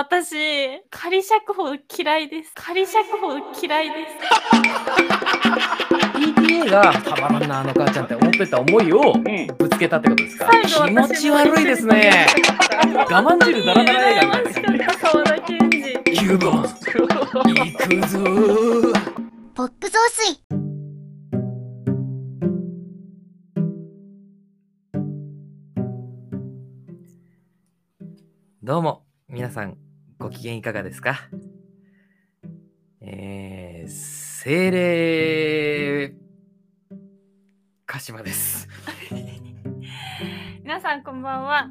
私、仮釈放嫌いです。仮釈放嫌いです。PTA がたまらんな、あの母ちゃんって思ってた思いをうん。ぶつけたってことですか？気持ち悪いですね。我慢汁ダラダラ映画みたいな。沢田研二。9番、行くぞー。ポップ増水どうも、皆さん、ご機嫌いかがですか？えー、精霊、鹿島です。皆さんこんばんは。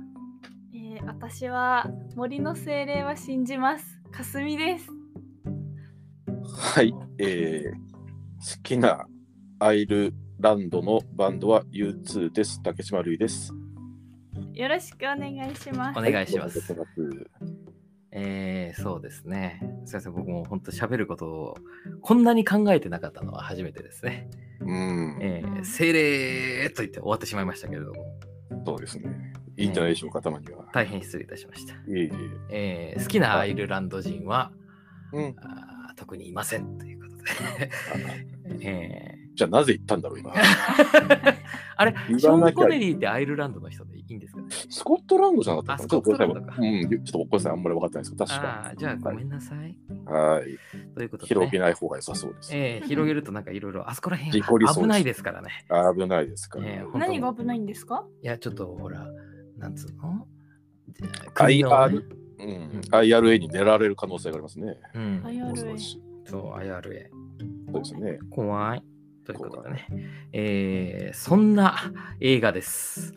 えー私は森の精霊は信じます。かすみです。はい。えー、好きなアイルランドのバンドは U2 です。竹島るいです。よろしくお願いしますお。願いします。えー、そうですね。すいません、僕も本当喋ることをこんなに考えてなかったのは初めてですね。うん。えー、うん精霊と言って終わってしまいましたけれども、そうですね。いいんじゃないでしょうか、たまには。大変失礼いたしました。いえいえー好きなアイルランド人は、え。うん。あー特にいませんということで。えじゃあなぜ言ったんだろう、今。ー あれ、ショーン・コネリーってアイルランドの人でいいんですかね？スコットランドじゃなかったあスコットランドかうん、ちょっとごめんなさい、あんまり分かってないですけど、確あかあ、じゃあごめんなさい。はい。ということで、広げね、ない方が良さそうです。えー広げるとなんかいろいろ、あそこら辺危ないですからね。危ないですから。えーほん何が危ないんですか？いや、ちょっとほら、なんつうの？IR ねうん、IRA に狙われる可能性がありますね。うん、IRA そう、IRA。そうですね。怖い。ということでね、えーそんな映画です。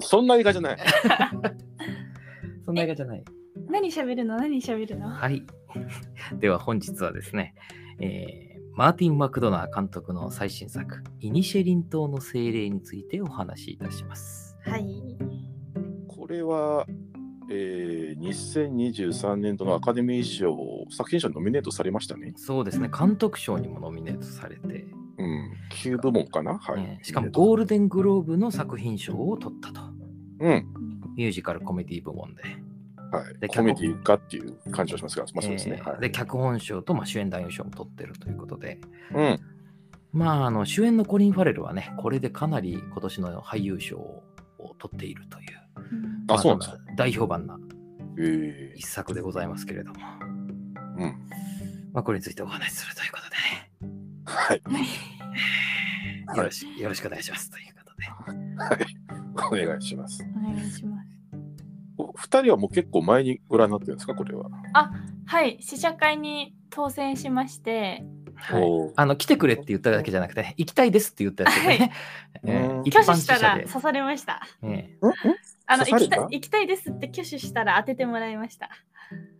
そんな映画じゃない。そんな映画じゃない。何喋るの？何喋るの？はい。では本日はですね、えーマーティン・マクドナー監督の最新作、イニシェリン島の精霊についてお話しいたします。はい。これは、えー、2023年度のアカデミー賞作品賞にノミネートされましたね。そうですね、監督賞にもノミネートされて、うん、9部門かな？はい。えーしかもゴールデングローブの作品賞を取ったと。うん、ミュージカルコメディ部門で。はいで。コメディかっていう感じがしますが、まあそうですね。はい、えーで、脚本賞と、まあ、主演男優賞も取ってるということで、うん、まあ、あの主演のコリン・ファレルはね、これでかなり今年の俳優賞を取っているという、あ、そうなんですか。まあ大評判なえ一作でございますけれども、ー、うん。まあ、これについてお話しするということでね、はい。よろしよろしくお願いしますということで。はい。お願いします。お願いします。お二人はもう結構前にご覧になってるんですか、これは。はい。試写会に当選しまして、はいあの来てくれって言っただけじゃなくて、行きたいですって言ったやつでね、えーうん一般挙手したら刺されました。えんんあの行きた？行きたいですって挙手したら当ててもらいました。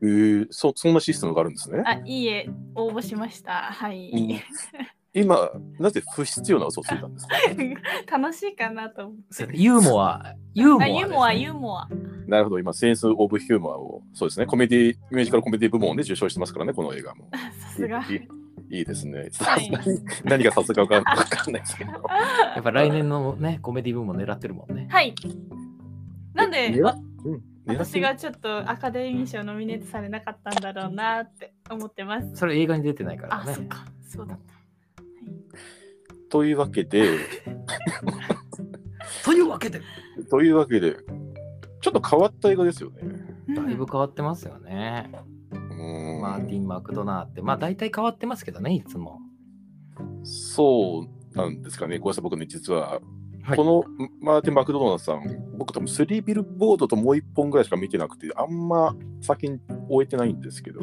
えー、そそんなシステムがあるんですね。あ、いいえ、応募しました。はい。うん今、なぜ不必要な嘘をついたんですか？楽しいかなと思って。ユーモア、ユーモアあ、ですね、ユーモア、ユーモア。なるほど、今、センス・オブ・ヒューマーを、そうですね、コメディ、ミュージカルコメディ部門で受賞してますからね、この映画も。さすが。いいいいですね。はい何 何がさすがか わかんないですけど。やっぱ来年のね、コメディ部門狙ってるもんね。はい。なんで、うん、私がちょっとアカデミー賞ノミネートされなかったんだろうなって思ってます。それ映画に出てないからあ、ねそっ。か。そうだった。というわけで、というわけで、というわけで、ちょっと変わった映画ですよね。だいぶ変わってますよね。うーんマーティン・マクドナーって、まあ大体変わってますけどね、いつも。そうなんですかね、ごめんなさい、僕ね、実は、はいこのマーティン・マクドナルドさん、僕多分スリービルボードともう一本ぐらいしか見てなくて、あんま先に終えてないんですけど、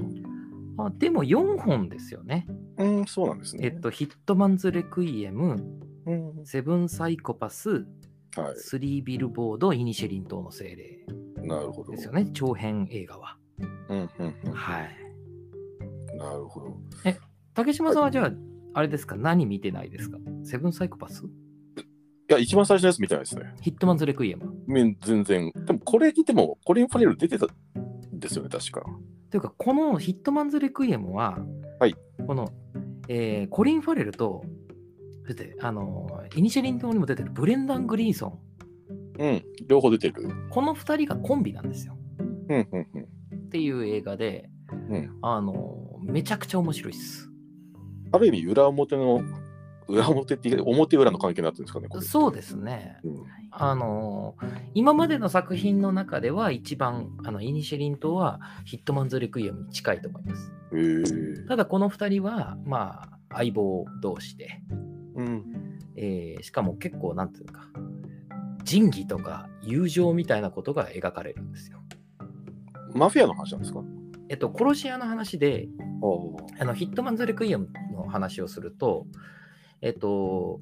あでも4本ですよね。うん、そうなんですね。えっと、ヒットマンズ・レクイエム、うん、セブン・サイコパス、はスリービルボード、イニシェリン島の精霊い、なるほど。ですよね、長編映画は。うんうんうん、はい。なるほど。竹島さんはじゃあ、あれですか、何見てないですか？セブン・サイコパス？いや、一番最初のやつ見てないですね。ヒットマンズ・レクイエムうん全然。でも、これにでも、コリン・ファレル出てたんですよね、確か。というか、このヒットマンズ・レクイエムは、はいこの、えーコリン・ファレルと、あの、イニシェリン島にも出てるブレンダン・グリーソン、うん、両方出てる。この2人がコンビなんですよ。うんうんうん。っていう映画で、うんあの、めちゃくちゃ面白いっす。ある意味、裏表の、裏表って表裏の関係になってるんですかね。そうですね。うん。あの今までの作品の中では一番あのイニシェリン島はヒットマンズ・レクイエムに近いと思います。ただこの2人はまあ相棒同士で、うん。えーしかも結構なんていうか仁義とか友情みたいなことが描かれるんですよ。マフィアの話なんですか？えっと殺し屋の話でああのヒットマンズ・レクイエムの話をするとえっと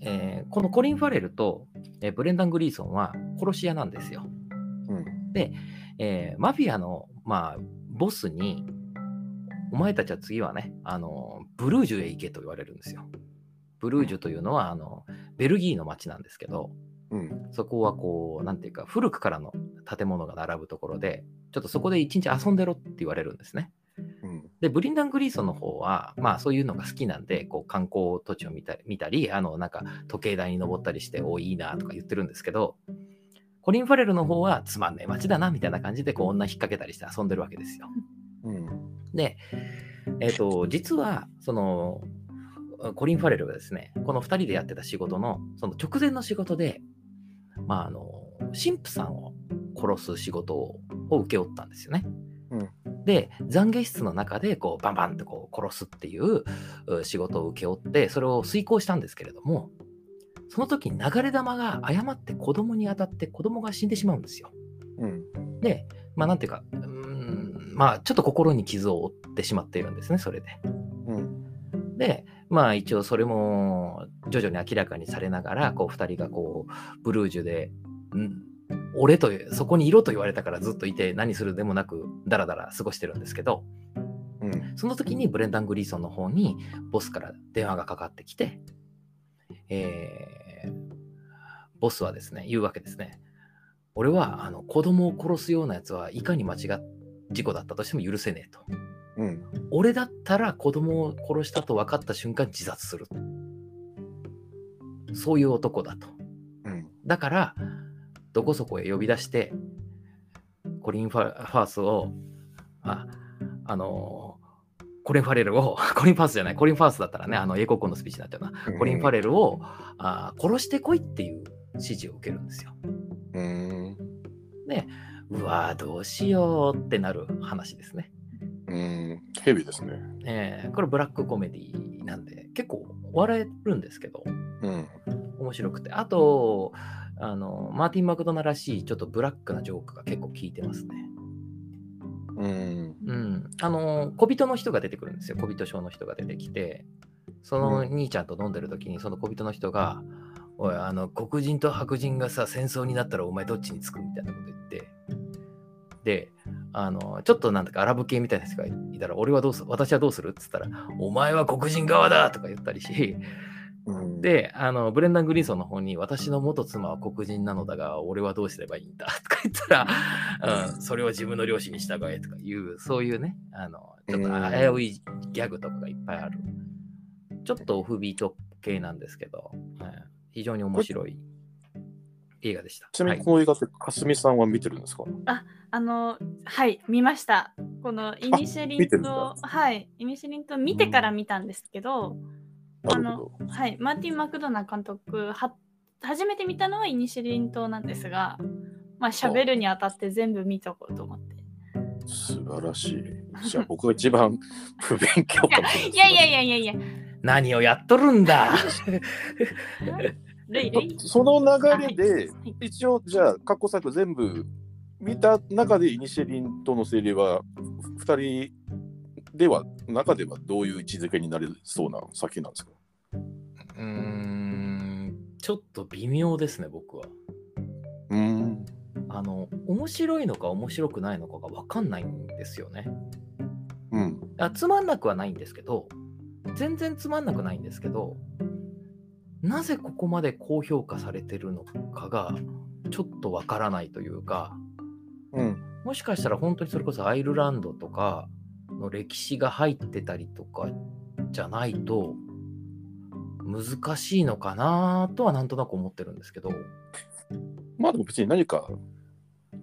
えーこのコリン・ファレルと、えーブレンダン・グリーソンは殺し屋なんですよ。うん。えーマフィアの、まあ、ボスに、お前たちは次はね、あの、ブルージュへ行けと言われるんですよ。ブルージュというのは、あの、ベルギーの町なんですけど、うん。そこはこう、なんていうか、古くからの建物が並ぶところで、ちょっとそこで一日遊んでろって言われるんですね。うん。で、ブリンダン・グリーソンの方は、まあそういうのが好きなんで、こう観光土地を見たり、見たり、あの、なんか時計台に登ったりして、おいいなとか言ってるんですけど、コリン・ファレルの方はつまんねえ街だなみたいな感じで、こう女引っ掛けたりして遊んでるわけですよ。うん。で、えっ、と、実は、その、コリン・ファレルがですね、この2人でやってた仕事の、その直前の仕事で、まあ、あの、神父さんを殺す仕事をを請け負ったんですよね。で、懺悔室の中で、こう、バンバンってこう殺すっていうう仕事を請け負って、それを遂行したんですけれども、その時に流れ弾が誤って子供に当たって子供が死んでしまうんですよ。うん。で、まあなんていうか、うーん、まあちょっと心に傷を負ってしまっているんですね、それで。うん。で、まあ一応それも徐々に明らかにされながら、こう二人がこう、ブルージュで、ん俺という、そこにいろと言われたからずっといて何するでもなく、だらだら過ごしてるんですけど、うん。その時にブレンダン・グリーソンの方にボスから電話がかかってきて、えーボスはですね、言うわけですね。俺はあの子供を殺すようなやつはいかに間違っ事故だったとしても許せねえと。うん。俺だったら子供を殺したと分かった瞬間自殺する。そういう男だと。うん。だから、どこそこへ呼び出して、コリン・ファースを、あ、あのーコリン・ファレルを、コリン・ファースじゃない、コリン・ファースだったらね、あの英国語のスピーチになったような、コリン・ファレルをあ殺してこいっていう指示を受けるんですよ。うん。うわーどうしようってなる話ですね。うん。ヘビーですね。えーこれブラックコメディなんで、結構笑えるんですけど、うん。面白くて。あと、あの、マーティン・マクドナらしいちょっとブラックなジョークが結構効いてますね。うん。うん。あの、小人の人が出てくるんですよ。小人症の人が出てきて、そのう兄ちゃんと飲んでる時に、その小人の人が、おい、あの、黒人と白人がさ、戦争になったらお前どっちにつくみたいなこと言って、で、あの、ちょっとなんだかアラブ系みたいな人がいたら、俺はどうする私はどうする？って言ったら、お前は黒人側だとか言ったりし、うん、で、あの、ブレンダン・グリーソンの方に、私の元妻は黒人なのだが、俺はどうすればいいんだとか言ったら、うん、それは自分の両親に従えとかいう、そういうね、あの、ちょっとうん。危ういギャグとかがいっぱいある。ちょっとオフビート系なんですけど、うん非常に面白い映画でした。ちなみにはい。この映画って、かすみさんは見てるんですか、あの、はい、見ました。このイニシェリンと、はい、イニシェリンと見てから見たんですけど、なるほど。はい、マーティン・マクドナ監督は、初めて見たのはイニシェリン島なんですが、まあ、喋るにあたって全部見とこうと思って。素晴らしい。じゃあ僕が一番不勉強かもしれないいやいやいやいやいや、何をやっとるんだ。その流れで、はい一応じゃあ過去作全部見た中でイニシェリンとの精霊は2人では中ではどういう位置づけになれそうな作品なんですか？うーん、ちょっと微妙ですね、僕は。うーん。あの、面白いのか面白くないのかが分かんないんですよね。うん。あつまんなくはないんですけど、全然つまんなくないんですけど、なぜここまで高評価されてるのかがちょっとわからないというか、うん。もしかしたら本当にそれこそアイルランドとかの歴史が入ってたりとかじゃないと難しいのかなとはなんとなく思ってるんですけど、まあでも別に何か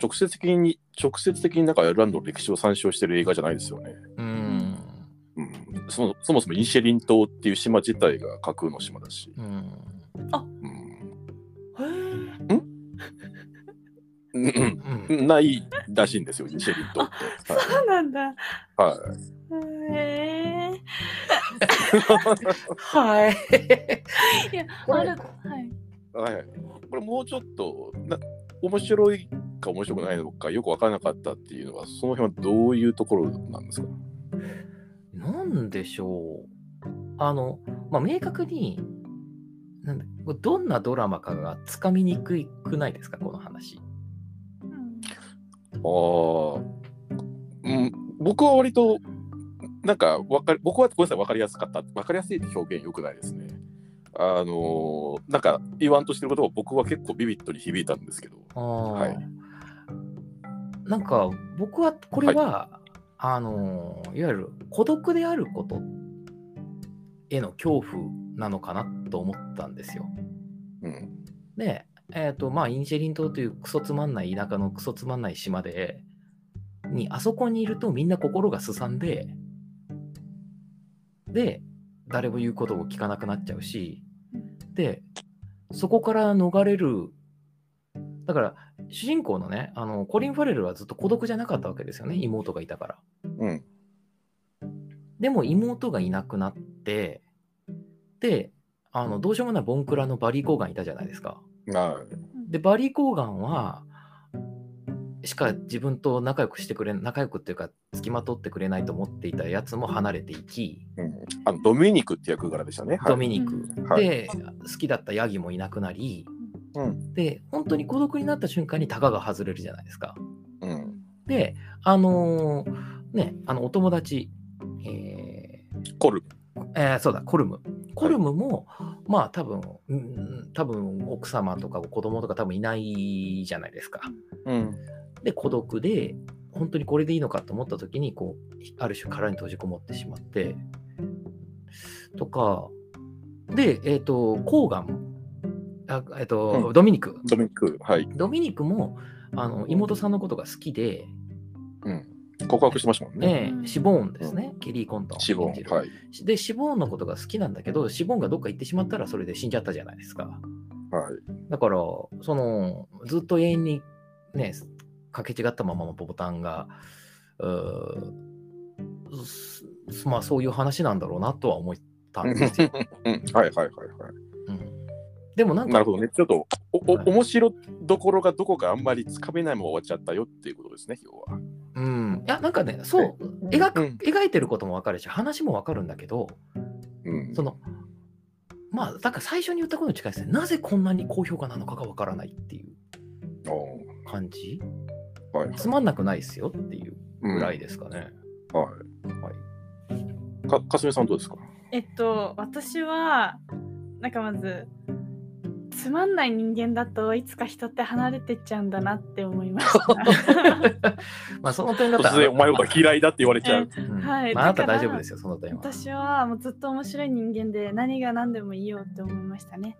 直接的に、直接的になんかアイルランドの歴史を参照してる映画じゃないですよね。うん。うん、そのそもそもインシェリン島っていう島自体が架空の島だし。うん。うないらしいんですよ、シェリン島って。はいそうなんだ。はいへえ。はい。いや、これある。はい。はいはい、これもうちょっとな面白いか面白くないのかよく分からなかったっていうのはその辺はどういうところなんですか？なんでしょう。あの、まあ、明確に、なんどんなドラマかがつかみにくくないですか、この話。うん。ああ、うん、僕は割となんかわかり僕はごめんなさい分かりやすかった。分かりやすいって表現よくないですね。あのーなんか言わんとしてることは僕は結構ビビッドに響いたんですけど。はい。なんか僕はこれは、あのいわゆる孤独であることへの恐怖なのかなと思ったんですよ。うん。で、えっ、とまあインシェリン島というクソつまんない田舎のクソつまんない島でにあそこにいるとみんな心がすさんでで誰も言うことを聞かなくなっちゃうしでそこから逃れるだから主人公のねあのコリン・ファレルはずっと孤独じゃなかったわけですよね妹がいたから。うん。でも妹がいなくなってであのどうしようもないボンクラのバリー・コーガンいたじゃないですかはでバリー・コーガンはしか自分と仲良くしてくれ仲良くっていうか付きまとってくれないと思っていたやつも離れていき、いうん、あのドミニクって役柄でしたね。はい。ドミニク、はい。で好きだったヤギもいなくなりうん。で本当に孤独になった瞬間にタガが外れるじゃないですか。うん。であのーねあのお友達えコルーえーそうだコルムコルムも、まあ多分、うん、多分奥様とか子供とか多分いないじゃないですか。うんで、孤独で、本当にこれでいいのかと思った時に、こう、ある種殻に閉じこもってしまって、とか、で、えっ、と、コーガン、あえっ、と、うんドミニク。ドミニク、はい、ドミニクも、あの、妹さんのことが好きで、うん。告白してましたもんね。ね、シボーンですね、ケリー・コントン。死亡。演じるはい。で、シボーンのことが好きなんだけど、シボーンがどっか行ってしまったらそれで死んじゃったじゃないですか。はい。だから、その、ずっと永遠にね、かけ違ったままのボタンが、まあそういう話なんだろうなとは思ったんですよ。うん、はいはいはいはい。うん、でもなんか、なるほどね。ちょっと、お、お、はい面白どころがどこかあんまりつかめないまま終わっちゃったよっていうことですね、要は。うん、いや、なんかね、そう、描く、うん描いてることもわかるし、話もわかるんだけど、うん。その、まあ、だから最初に言ったことに近いですね。なぜこんなに高評価なのかがわからないっていう感じ？はい。つまんなくないですよっていううんぐらいですかね。はい。はい。か、かすみさんどうですか？えっと、私は、なんかまず、つまんない人間だといつか人って離れてっちゃうんだなって思いました。まあその点だったら突然お前のことが嫌いだって言われちゃう。うんはいまあ、あなただから大丈夫ですよ、その点は。私はもうずっと面白い人間で何が何でもいいよって思いましたね。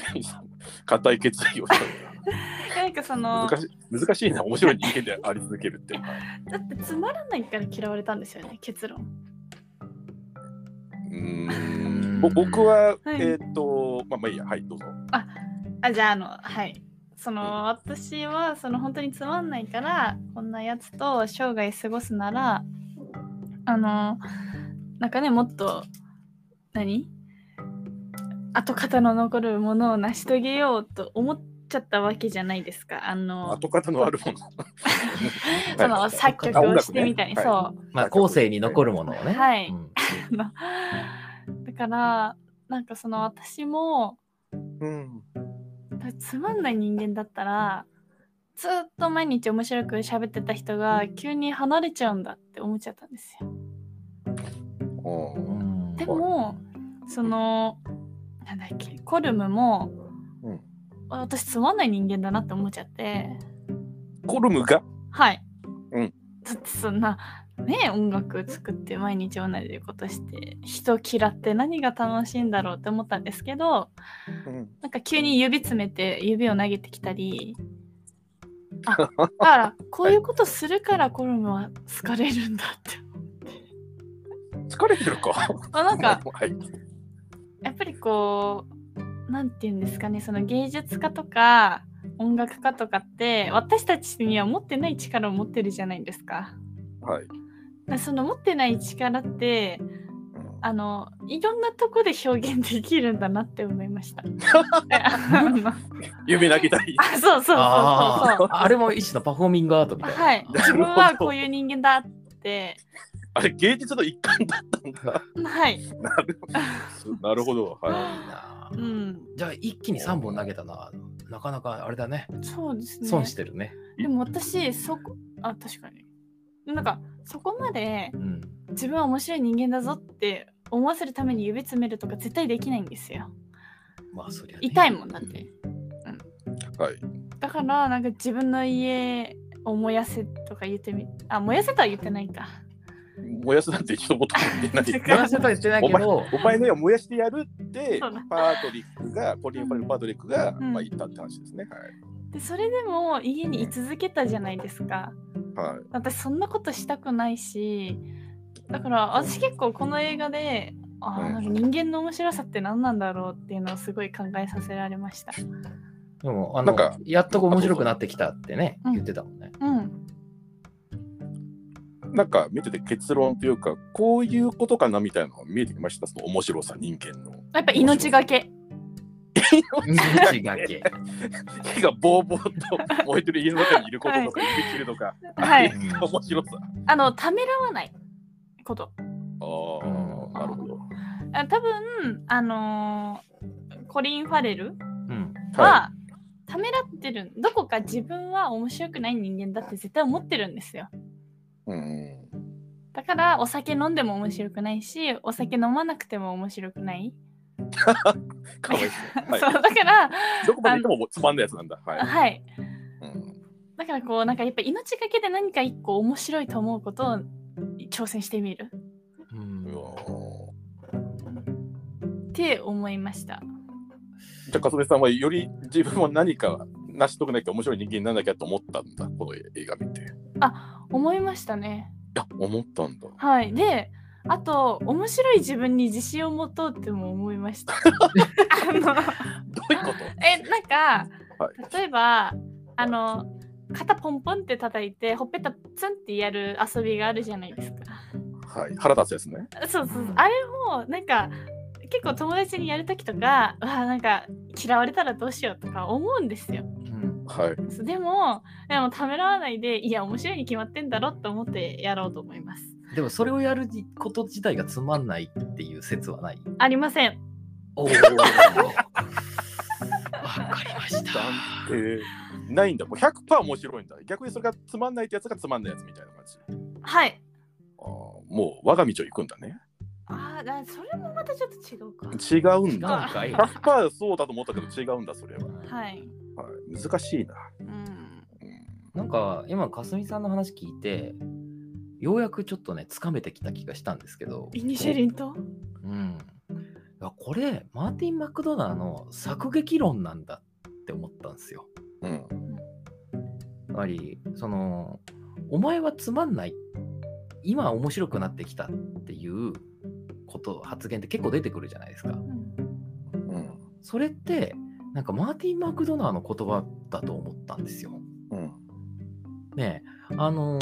固い決意をしたんなんかそのだ難しい難しいな、面白い人間であり続けるって。だってつまらないから嫌われたんですよね結論。うーん。ぼ僕は、えーっと、まあまあいいや、はい、どうぞ。あじゃああのはい。その私はその本当につまんないからこんなやつと生涯過ごすならあのなんかねもっと何？後方の残るものを成し遂げようと思っちゃったわけじゃないですか。あの後方のあるもの。その作曲をしてみたり、あ音楽ね。はそう。まあ、後世に残るものをね。はい。うん あのだからなんかその私もうん。つまんない人間だったらずっと毎日面白く喋ってた人が急に離れちゃうんだって思っちゃったんですよ。でもそのなんだっけコルムも、うん私つまんない人間だなって思っちゃってコルムが？はい。うんだってそんなね音楽作って毎日同じことして人嫌って何が楽しいんだろうって思ったんですけどうんなんか急に指詰めて指を投げてきたりだからこういうことするからコルムは好かれるんだって。疲れてるか？あなんかはい。やっぱりこうなんて言うんですかねその芸術家とか音楽家とかって私たちには持ってない力を持ってるじゃないですか。はい。その持ってない力ってうんあのいろんなとこで表現できるんだなって思いました。夢投げたり。あそうそうそうそう。あれも一種のパフォーミングアートみたいな。はい、自分はこういう人間だって、あれ、芸術の一環だったんだ。はい、なるなるほど。いいはなうん、じゃあ一気に3本投げたな。なかなかあれだね。そうですね。損してるね。でも私そこあ確かになんかそこまでうん。自分は面白い人間だぞって思わせるために指詰めるとか絶対できないんですよ。まあそりゃ、ね。痛いもんだって。い。はい。だからなんか自分の家を燃やせとか言ってみあ燃やせとは言ってないか。燃やすなんて一言も言ってない。燃やせとは言ってないけど、お前の絵を燃やしてやるってパートリックがコリン・ファレル・パートリックが、うんまあ、言ったって話ですね。はい。でそれでも家に居続けたじゃないですか。はい。私そんなことしたくないしだから私結構この映画であーうんなんか人間の面白さって何なんだろうっていうのをすごい考えさせられました。でもあのなんかやっとこう面白くなってきたってね、うん言ってたもんね。うん。なんか見てて結論というか、こういうことかなみたいなのが見えてきました、その面白さ、人間の。やっぱ命がけ。命がけ。火がボーボーと燃えてる家の中にいることとか、指切るとか、はい面白さ。あのためらわないこと。あうんあ、なるほど。あ多分あのーコリン・ファレルうん。は、はためらってるどこか自分は面白くない人間だって絶対思ってるんですよ。い。うん。だからお酒飲んでも面白くないしお酒飲まなくても面白くない。かわいそう。はいそうだからどこまで行ってもつまんないやつなんだ。はい。はいうんだからこうなんかやっぱ命がけで何か一個面白いと思うことを挑戦してみるって思いました。じゃあ、かすめさんはより自分は何か成し遂げなきゃ面白い人間にならなきゃと思ったんだ、この映画見て。い思いましたね。や、思ったんだ。はい。で、あと、面白い自分に自信を持とうっても思いました。あのどういうこと？え、なんか、は例えば、あの、肩ポンポンって叩いて、ほっぺたツンってやる遊びがあるじゃないですか。はい。腹立つやつね。そうそう。あれも、なんか、結構友達にやるときとか、うわ、なんか、嫌われたらどうしようとか思うんですよ。うんはい。でも、でもためらわないで、いや、面白いに決まってんだろって思ってやろうと思います。でもそれをやること自体がつまんないっていう説はない？ありません。おお。わかりました。断定ないんだ。もう100%面白いんだ。逆にそれがつまんないってやつがつまんないやつみたいな感じ。はい。あーもう我が道を行くんだね。ああ、だそれもまたちょっと違うか。違うんだ。かい。100%そうだと思ったけど違うんだ、それは。はい。はい、難しいな。うん。うんなんか今かすみさんの話聞いてようやくちょっとねつかめてきた気がしたんですけど、イニシェリンと？うん、いやこれマーティン・マクドナーの作劇論なんだって思ったんですよ。うん。やはりそのお前はつまんない今面白くなってきたっていうこと発言って結構出てくるじゃないですか。うん。それってなんかマーティン・マクドナーの言葉だと思ったんですよ。うん。ねえあの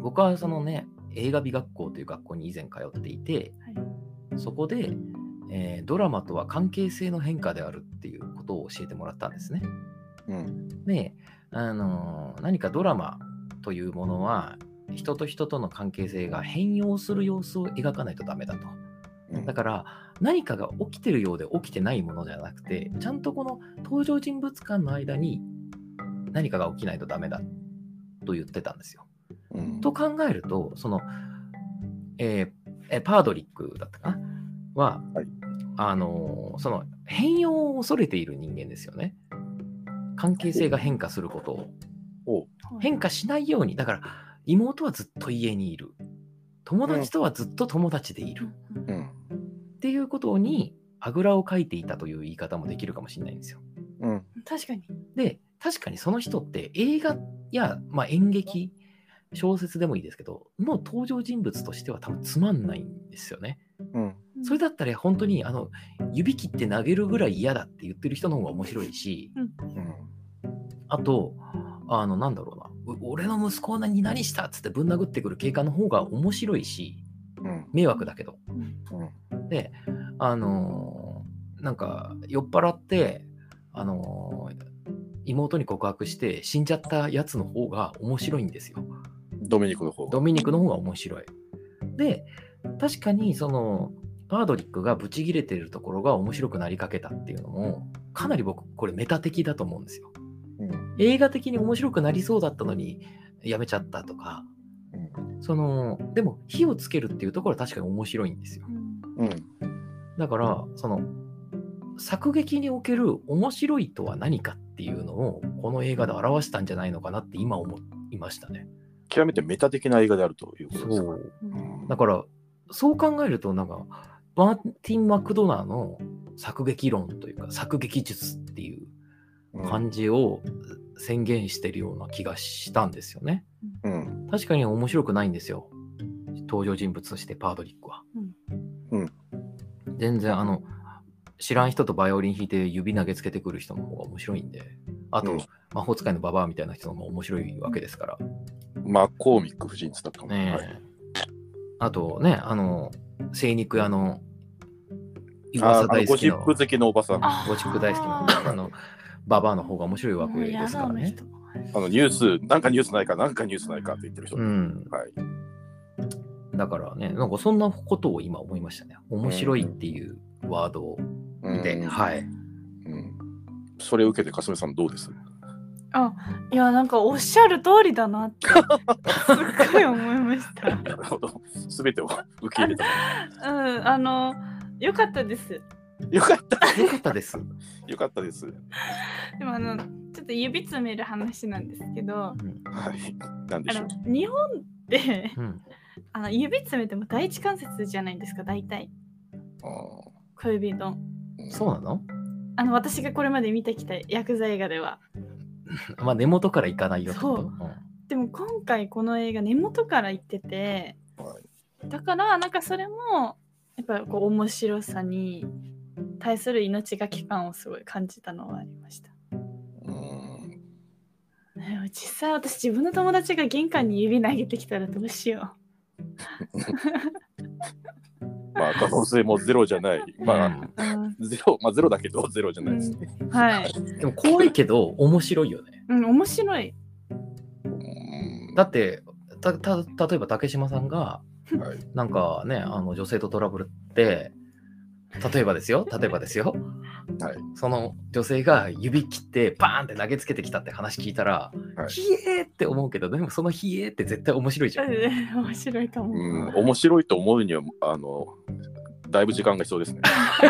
僕はそのね映画美学校という学校に以前通っていてそこで、えードラマとは関係性の変化であるっていうことを教えてもらったんですね。うん。で、あの何かドラマというものは人と人との関係性が変容する様子を描かないとダメだと。うんだから何かが起きてるようで起きてないものじゃなくてちゃんとこの登場人物間の間に何かが起きないとダメだと言ってたんですよ。うん。と考えるとその、えーえーパードリックだったかな？は、はいあのーその変容を恐れている人間ですよね。関係性が変化することを変化しないようにだから妹はずっと家にいる友達とはずっと友達でいる、うん。っていうことにあぐらをかいていたという言い方もできるかもしれないんですよ。うん。確かに。で確かにその人って映画や、まあ、演劇小説でもいいですけどの登場人物としては多分つまんないんですよね。うん。それだったら本当にあの指切って投げるぐらい嫌だって言ってる人の方が面白いしうん。あとあのなんだろうなう俺の息子に何したっつってぶん殴ってくる警官の方が面白いしうん。迷惑だけどうん。であのーなんか酔っ払ってあのー妹に告白して死んじゃったやつの方が面白いんですよ。ドミニクの方が。ドミニクの方が面白い。で、確かにそのパードリックがブチギレてるところが面白くなりかけたっていうのも、かなり僕、これメタ的だと思うんですよ。うん。映画的に面白くなりそうだったのにやめちゃったとか、うん。その、でも火をつけるっていうところは確かに面白いんですよ。うんうん。だから、その、作劇における面白いとは何かっていうのを、この映画で表したんじゃないのかなって今思いましたね。極めてメタ的な映画であるということですか？う。うんだから、そう考えると、なんか、バーティン・マクドナーの作劇論というか、作劇術っていう感じを宣言してるような気がしたんですよね。うん。確かに面白くないんですよ。登場人物としてパードリックは。うん全然、あの、知らん人とバイオリン弾いて指投げつけてくる人の方が面白いんで、あと、うん魔法使いのババアみたいな人の方が面白いわけですから。マコーミック夫人だったかも。ねえはいあとね、あの、精肉屋のあ噂大好きのップ好きのおばさん。ゴシップ大好きあなあのババアの方が面白いわけですからね。だあのニュース、なんかニュースないか、なんかニュースないかって言ってる人。うん、はい。だからね、なんかそんなことを今思いましたね。面白いっていうワードを見て、うんはい。うん。それを受けて、かすめさんどうです？いや、なんかおっしゃる通りだなって、すっごい思いました。なるほど。すべてを 受け入れた。うん、あの、よかったです。よかった。よかったです。よかったです。でもあの、ちょっと指詰める話なんですけど、うんはい。なんでしょあのう。日本ってうんあの指詰めても第一関節じゃないですか、大体。あ小指の。ーそうなの？あの、私がこれまで見てきた薬剤映画では。まあ根元からいかないよってことでも今回この映画根元から言ってて、はい。だからなんかそれもやっぱこう面白さに対する命がけ感をすごい感じたのはありました。うん。ね実際私自分の友達が玄関に指投げてきたらどうしよ まあ、可能性もゼロじゃない。まあ、う。うんゼロ、まあ、ゼロだけど、ゼロじゃないですね。はい。うんでも怖いけど面白いよね。うん、面白い。うんだって、たた例えば竹島さんが、はいなんかね、あの女性とトラブルって、例えばですよ、例えばですよ、はい。その女性が指切ってバーンって投げつけてきたって話聞いたら、はいひえーって思うけど、でもそのひえーって絶対面白いじゃん。うん面白いかも。うん、面白いと思うには、あの、だいぶ時間が必要ですね。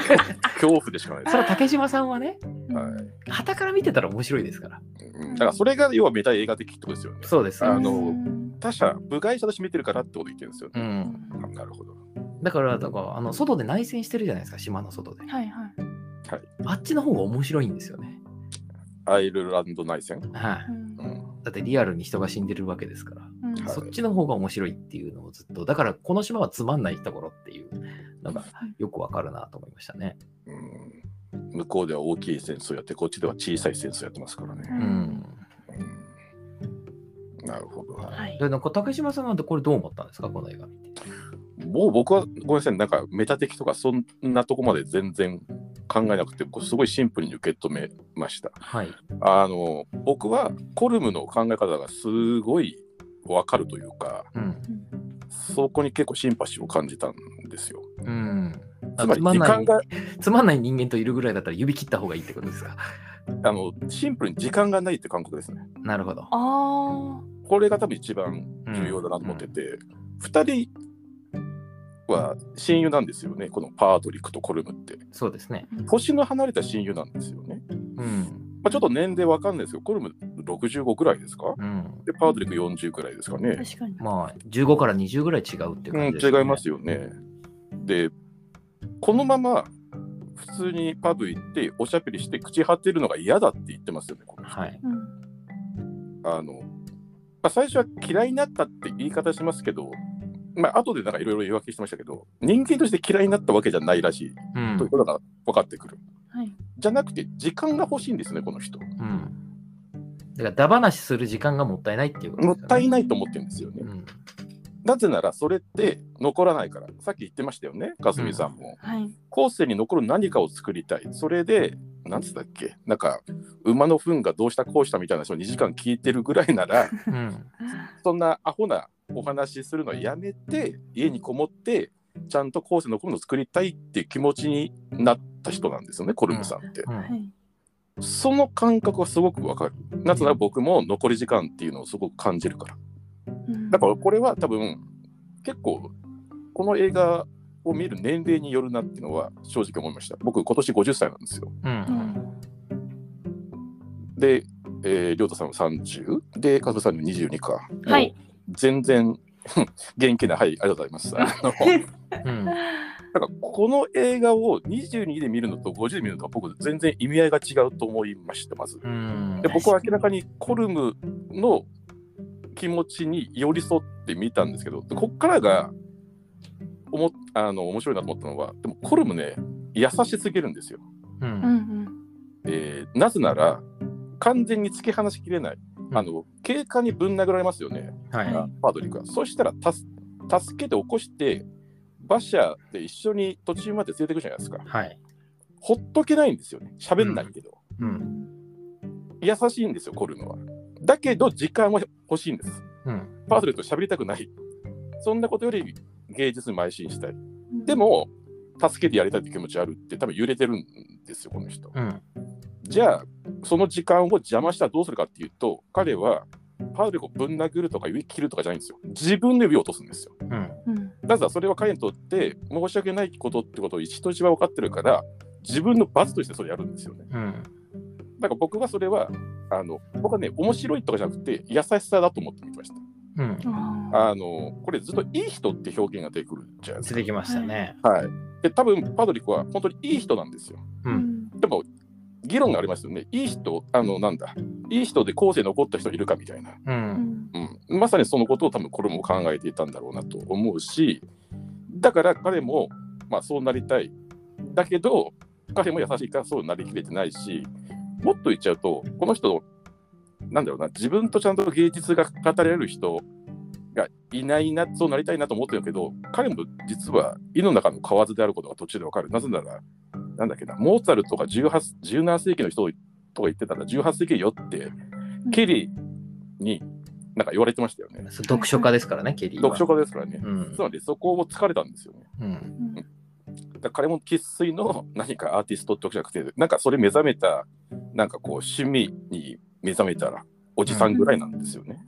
恐怖でしかないです。それは竹島さんはね、はい旗から見てたら面白いですから。うん、だからそれが要はメタ映画的ってことですよね。そうです。あのうん他者、部外者として見てるからってこと言ってるんですようね。ん。あなるほど。だから、だからあの外で内戦してるじゃないですか、島の外で。はいはい。あっちの方が面白いんですよね。アイルランド内戦？はい。うんうんだってリアルに人が死んでるわけですから。うんはいそっちの方が面白いっていうのをずっと、だからこの島はつまんないところっていうのがはいよくわかるなと思いましたね。うん、向こうでは大きい戦争やって、こっちでは小さい戦争やってますからね。ううんなるほど。はい。で、なんか竹島さんはこれどう思ったんですか、この映画見て。もう僕はごめんなさい、なんかメタ的とかそんなとこまで全然考えなくて、こうすごいシンプルに受け止めました。はい。あの僕はコルムの考え方がすごいわかるというか、うん。そこに結構シンパシーを感じたんですよ。うん。あつまりつまんない時間がつまんない人間といるぐらいだったら指切った方がいいってことですか？あのシンプルに時間がないって感覚ですね。なるほど。あこれが多分一番重要だなと思ってて、二人は親友なんですよね、このパートリックとコルムって。そうですね。あ。年の離れた親友なんですよね。うん。まあ、ちょっと年齢わかんないですけど、コルム65くらいですか？うん。で、パートリック40くらいですかね。確かに。まあ、15から20ぐらい違うっていううん、感じです、違いますよね。で、このまま普通にパブ行っておしゃべりして口張ってるのが嫌だって言ってますよね、この人はい。うんあの、まあ、最初は嫌いになったって言い方しますけど、まあ後でなんかいろいろ言い訳してましたけど、人間として嫌いになったわけじゃないらしいうんということが分かってくる。はい。じゃなくて、時間が欲しいんですね、この人。うん。だから、ダ話する時間がもったいないっていうことね。ったいないと思ってるんですよね。うん。なぜなら、それって残らないから。さっき言ってましたよね、かすみさんも。はい。後世に残る何かを作りたい。それで、なんつったっけ、なんか、馬の糞がどうしたこうしたみたいな人を2時間聞いてるぐらいなら、うん。そんなアホなお話しするのやめて、家にこもって、ちゃんと後世に残るのを作りたいっていう気持ちになった人なんですよね、コルムさんって。うんはい。その感覚はすごくわかる。なぜなら僕も残り時間っていうのをすごく感じるから。うんだからこれは多分結構この映画を見る年齢によるなっていうのは正直思いました。僕今年50歳なんですよ。う。うんんで、えー、りょうたさんは30で、かずさんの22か。はい。全然 元気な、はい、ありがとうございます。あのうん。なんかこの映画を22で見るのと50で見るのとは僕全然意味合いが違うと思いました、まず。うんで僕は明らかにコルムの気持ちに寄り添って見たんですけど、でこっからがおもあの面白いなと思ったのは、でもコルムね、優しすぎるんですよ。う。うんんえーなぜなら、完全に突き放しきれない。うんあの警官にぶん殴られますよね、はい。はパードリックは。そしたらたす助けて起こして、馬車で一緒に途中まで連れていくじゃないですか。はい。ほっとけないんですよね。喋んないけど。う。うんん優しいんですよ、コルムは。だけど、時間は欲しいんです。うん。パートレットと喋りたくない。そんなことより芸術に邁進したい。でも、助けてやりたいって気持ちあるって多分揺れてるんですよ、この人。うん。じゃあ、その時間を邪魔したらどうするかっていうと、彼はパウルをぶん殴るとか指切るとかじゃないんですよ。自分で指を落とすんですよ。うん。うんなぜそれは彼にとって申し訳ないことってことを一と一番分かってるから、自分の罰としてそれやるんですよね。うん。だから僕はそれは、あの僕はね、面白いとかじゃなくて、優しさだと思って見てました。うん。ああのこれずっといい人って表現が出てくるじゃないですか。出てきましたね。はい。で、多分パドリックは本当にいい人なんですよ。う。んでも、議論がありますよね。いい人、あの、なんだ、いい人で後世に残った人いるかみたいな。う。うんんうん。まさにそのことを多分これも考えていたんだろうなと思うし、だから彼も、まあそうなりたい。だけど、彼も優しいからそうなりきれてないし、もっと言っちゃうと、この人、なんだろうな、自分とちゃんと芸術が語られる人がいないな、そうなりたいなと思ってるけど、彼も実は胃の中の蛙であることが途中でわかる。なぜなら、なんだっけな、モーツァルトが18 17世紀の人とか言ってたら、18世紀よって、ケリーになんか言われてましたよね。読書家ですからね、ケリーは。読書家ですからね。うんつ。まりそこを疲れたんですよね。うん。だ彼も生粋の何かアーティストってわけじゃなくて、なんかそれ目覚めた、なんかこう趣味に目覚めたらおじさんぐらいなんですよね。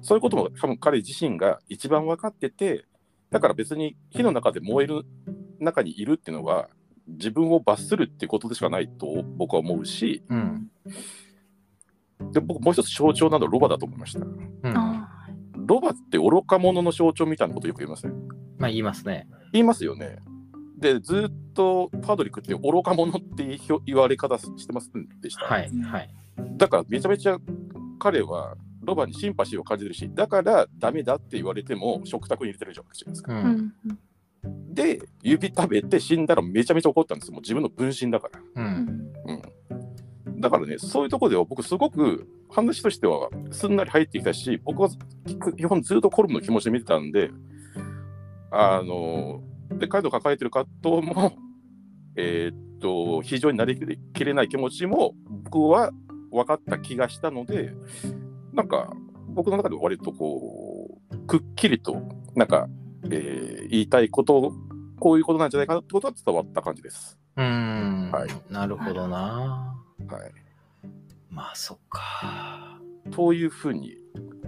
そういうことも多分彼自身が一番分かってて、だから別に火の中で燃える中にいるっていうのは、自分を罰するってことでしかないと僕は思うし、うん。で僕もう一つ象徴なのはロバだと思いました。うん。あロバって愚か者の象徴みたいなことよく言いますね。まあ言いますね。言いますよね。で、ずっとパドリックって愚か者って言われ方してませんでした？はい。はい。だからめちゃめちゃ彼はロバにシンパシーを感じてるし、だからダメだって言われても食卓に入れてるじゃないですか。う。んで、指食べて死んだらめちゃめちゃ怒ったんですよ。もう自分の分身だから。う。うんんうん。だからね、そういうところでは僕すごく話としてはすんなり入ってきたし、僕は基本ずっとコルムの気持ちで見てたんで、あの、で、彼の抱えてる葛藤も、えーっと、非常になりきれない気持ちも僕は分かった気がしたので、なんか僕の中で割とこう、くっきりと、なんか、えー言いたいこと、こういうことなんじゃないかなってことは伝わった感じです。うん。はいなるほどな。はい。まあそっか。というふうに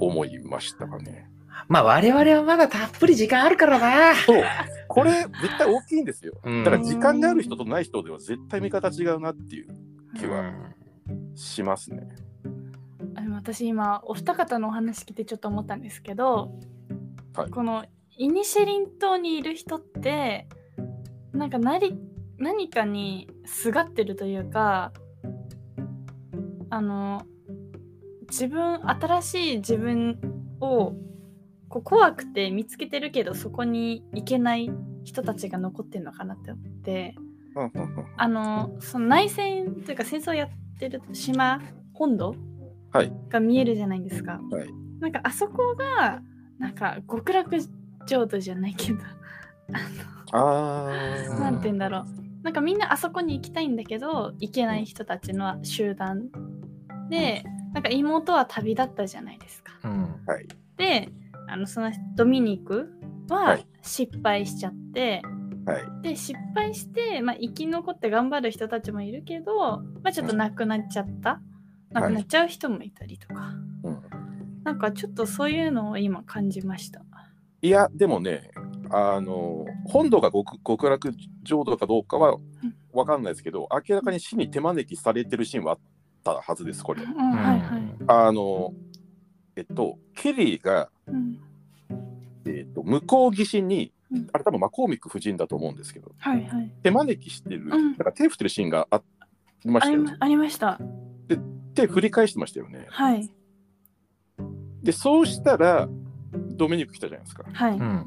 思いましたかね。まあ我々はまだたっぷり時間あるからな。そう、これ絶対大きいんですよ。うんだから時間がある人とない人では絶対見方違うなっていう気はうんしますね。あ私今お二方のお話聞いてちょっと思ったんですけど、はいこのイニシェリン島にいる人ってなんか何何かにすがってるというかあの自分新しい自分をこう怖くて見つけてるけどそこに行けない人たちが残ってるのかなって思ってあのその内戦というか戦争やってる島本土はい。が見えるじゃないですか。はい。なんかあそこがなんか極楽浄土じゃないけど。あうん なんて言うんだろう。なんかみんなあそこに行きたいんだけど行けない人たちの集団でなんか妹は旅立ったじゃないですか。うん。あはい。であのそのドミニクははい。失敗しちゃって、はい。で失敗して、まあ、生き残って頑張る人たちもいるけど、まあ、ちょっと亡くなっちゃった。亡くなっちゃう人もいたりとか、うん。なんかちょっとそういうのを今感じました。いやでもねあの本土が極極楽浄土かどうかは分かんないですけど明らかに死に手招きされてるシーンはあったはずですこれ。あのえっとケリーが、うん。えっと、向こう岸にうん。あれ多分マコーミック夫人だと思うんですけどはいはい。手招きしてる、ん。なんか手振ってるシーンがありましたよね。ありました。手振り返してましたよね。はい。でそうしたらドミニク来たじゃないですか。はい。うん。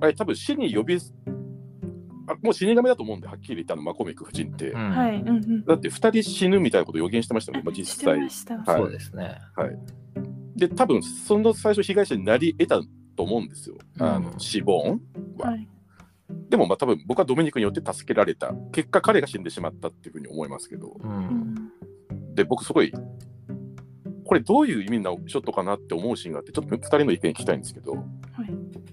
あれ多分死に呼びあもう死神だと思うんではっきり言ったのマコーミック夫人って、うん。はい。うんうん。だって2人死ぬみたいなこと予言してましたよね、まあ、実して際ました。はい。そうですね。で多分その最初被害者になり得たと思うんですよ、あのうん死亡は、はい。でもまあ多分僕はドミニクによって助けられた。結果彼が死んでしまったっていうふうに思いますけど。ううんん。で僕すごいこれどういう意味のショットかなって思うシーンがあってちょっと2人の意見聞きたいんですけどはい。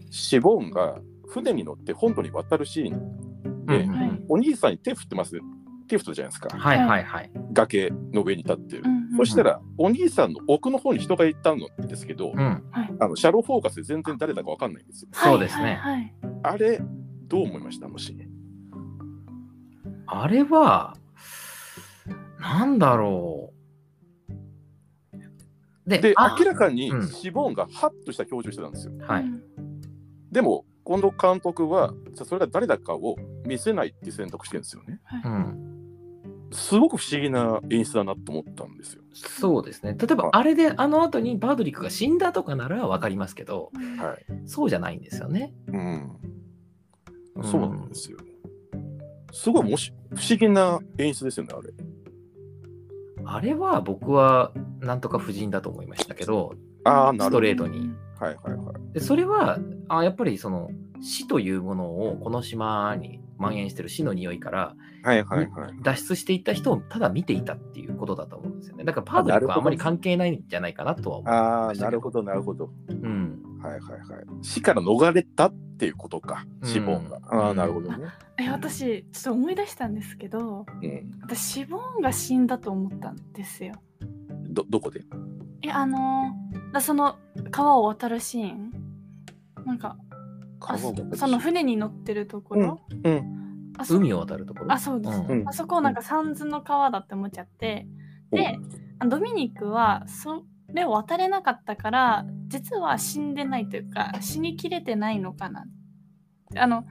シボンが船に乗って本土に渡るシーンで、うんはいお兄さんに手振ってます。手振ってるじゃないですか。はいはいはい。崖の上に立ってる、うんうんそしたらお兄さんの奥の方に人がいたんですけど、うん。あのシャローフォーカスで全然誰だか分かんないんですよ。そうですね。あれどう思いました？もしあれは、なんだろう。で、明らかにうん。シボンがハッとした表情してたんですよ。はい。うん。でも近藤監督はじゃあそれが誰だかを見せないって選択してるんですよね。うん。すごく不思議な演出だなと思ったんですよ。そうですね。例えば、あれであの後にバードリックが死んだとかならわかりますけど、はい、そうじゃないんですよね。うん、うん。そうなんですよ。すごいもし不思議な演出ですよねあれ。あれは僕はなんとか夫人だと思いましたけど、スああなるほど。トレートに。はいはいはい。でそれはあやっぱりその死というものをこの島に蔓延してる死の匂いからはいはいはい。脱出していった人をただ見ていたっていうことだと思うんですよね。だからパードリックはあまり関係ないんじゃないかなとは思う。ああなるほどなるほど。うん。はいはいはい死から逃れたっていうことかシボンが、うん。ああなるほどね、え私ちょっと思い出したんですけどうん、私シボンが死んだと思ったんですよどどこで？えあのだその川を渡るシーン？なんかあそその船に乗ってるところ、うんあそ海を渡るところ？あそうです、うん。あそこをなんか三途の川だって思っちゃって。であドミニクはそれを渡れなかったから実は死んでないというか死にきれてないのかな。あの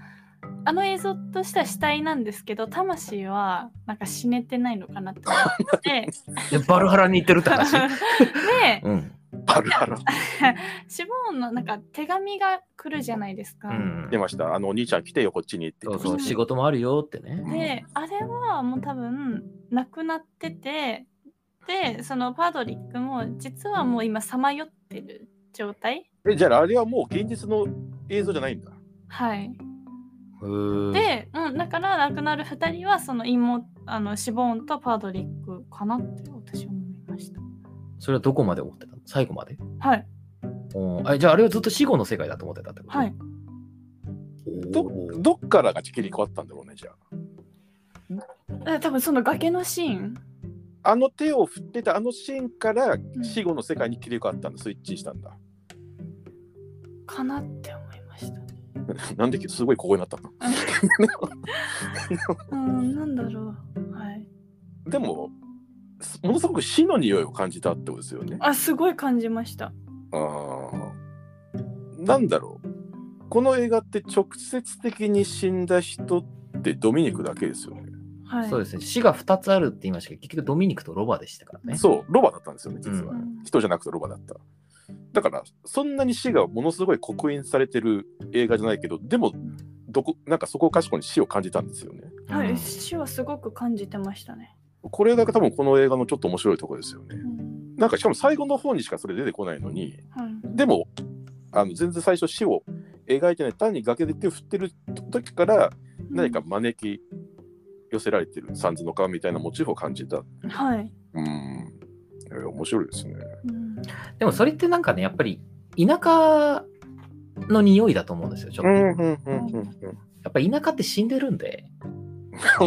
あの映像としては死体なんですけど魂はなんか死ねてないのかなって思って でバルハラに行ってるって話？でうん。バルハラ シボーンのなんか手紙が来るじゃないですか。うん出ましたあのお兄ちゃん来てよこっちにってそうそう、仕事もあるよってね。であれはもう多分亡くなっててでそのパードリックも実はもう今さまよってる状態えじゃああれはもう現実の映像じゃないんだはい。で、うん、だから亡くなる2人はその妹あのシボーンとパードリックかなって私は思いました。それはどこまで思ってたの？最後まで？はい。おー。あじゃああれはずっと死後の世界だと思ってたってこと？はい。どどっからが切り替わったんだろうねじゃあ。え多分その崖のシーン。あの手を振ってたあのシーンから死後の世界に切り替わったんだスイッチしたんだ。かなって思いました。なんですごいここになったの？うん、なんだろう。はい。でもすものすごく死の匂いを感じたってことですよねあ、すごい感じました。あーなんだろうこの映画って直接的に死んだ人ってドミニクだけですよねはい。そうですね。死が2つあるって言いましたけど、結局ドミニクとロバでしたからね。そう、ロバだったんですよね、実は。うん人じゃなくてロバだった。だから、そんなに死がものすごい刻印されてる映画じゃないけど、でも、どこなんかそこかしこに死を感じたんですよね。はい、うん死はすごく感じてましたね。これが多分この映画のちょっと面白いところですよねう。んなんかしかも最後の方にしかそれ出てこないのに、はい。でも、あの全然最初死を描いてない、単に崖で手を振ってる時から何か招き寄せられてる三途の川みたいなモチーフを感じた。はい。うん。面白いですね。うんでもそれってなんかね、やっぱり田舎の匂いだと思うんですよ、ちょっと。やうんうんうんうんっぱ田舎って死んでるんで。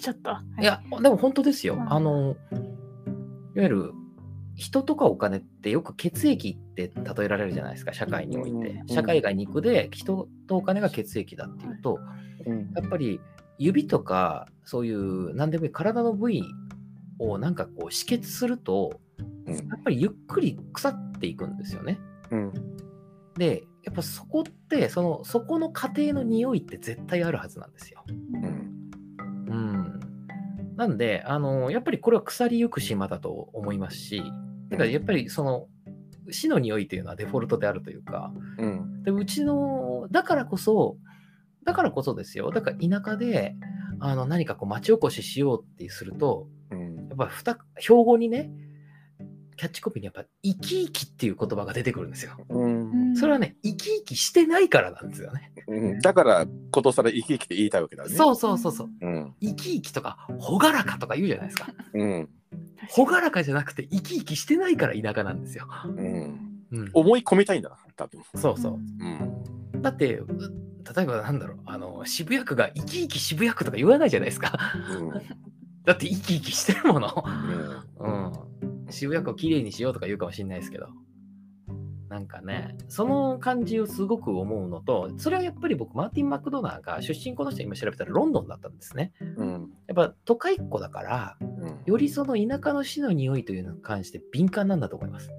ちょっと。はいや、でも本当ですよ。うんあの、いわゆる人とかお金ってよく血液って例えられるじゃないですか、社会において。社会が肉で人とお金が血液だっていうと、うんやっぱり指とかそういう何でもいい体の部位をなんかこう止血すると、うんやっぱりゆっくり腐っていくんですよね。うんで、やっぱそこって、その、そこの過程の匂いって絶対あるはずなんですよ。うんうん。なんで、あの、やっぱりこれは腐りゆく島だと思いますし、だからやっぱりその、死の匂いっていうのはデフォルトであるというか、うんでうちの、だからこそ、だからこそですよ。だから田舎で、あの、何かこう町おこししようってすると、うんやっぱふた標語にね、キャッチコピーにやっぱ生き生きっていう言葉が出てくるんですよ。うんそれはね、生き生きしてないからなんですよね。うんだから、ことさら生き生きって言いたいわけだね。そうそうそうそう。うん。生き生きとか、朗らかとか言うじゃないですか。うん。朗らかじゃなくて、生き生きしてないから田舎なんですよ。うん。うん、思い込みたいんだな、多分。そうそう。うん。だって、う例えばなんだろう、あの、渋谷区が生き生き渋谷区とか言わないじゃないですか。うん。だって生き生きしてるもの。うんうん。渋谷区をきれいにしようとか言うかもしれないですけど。なんかね、その感じをすごく思うのと、それはやっぱり僕、マーティン・マクドナーが出身この人今調べたらロンドンだったんですね。うん。やっぱ都会っ子だから、うんよりその田舎の死の匂いというのに関して敏感なんだと思います。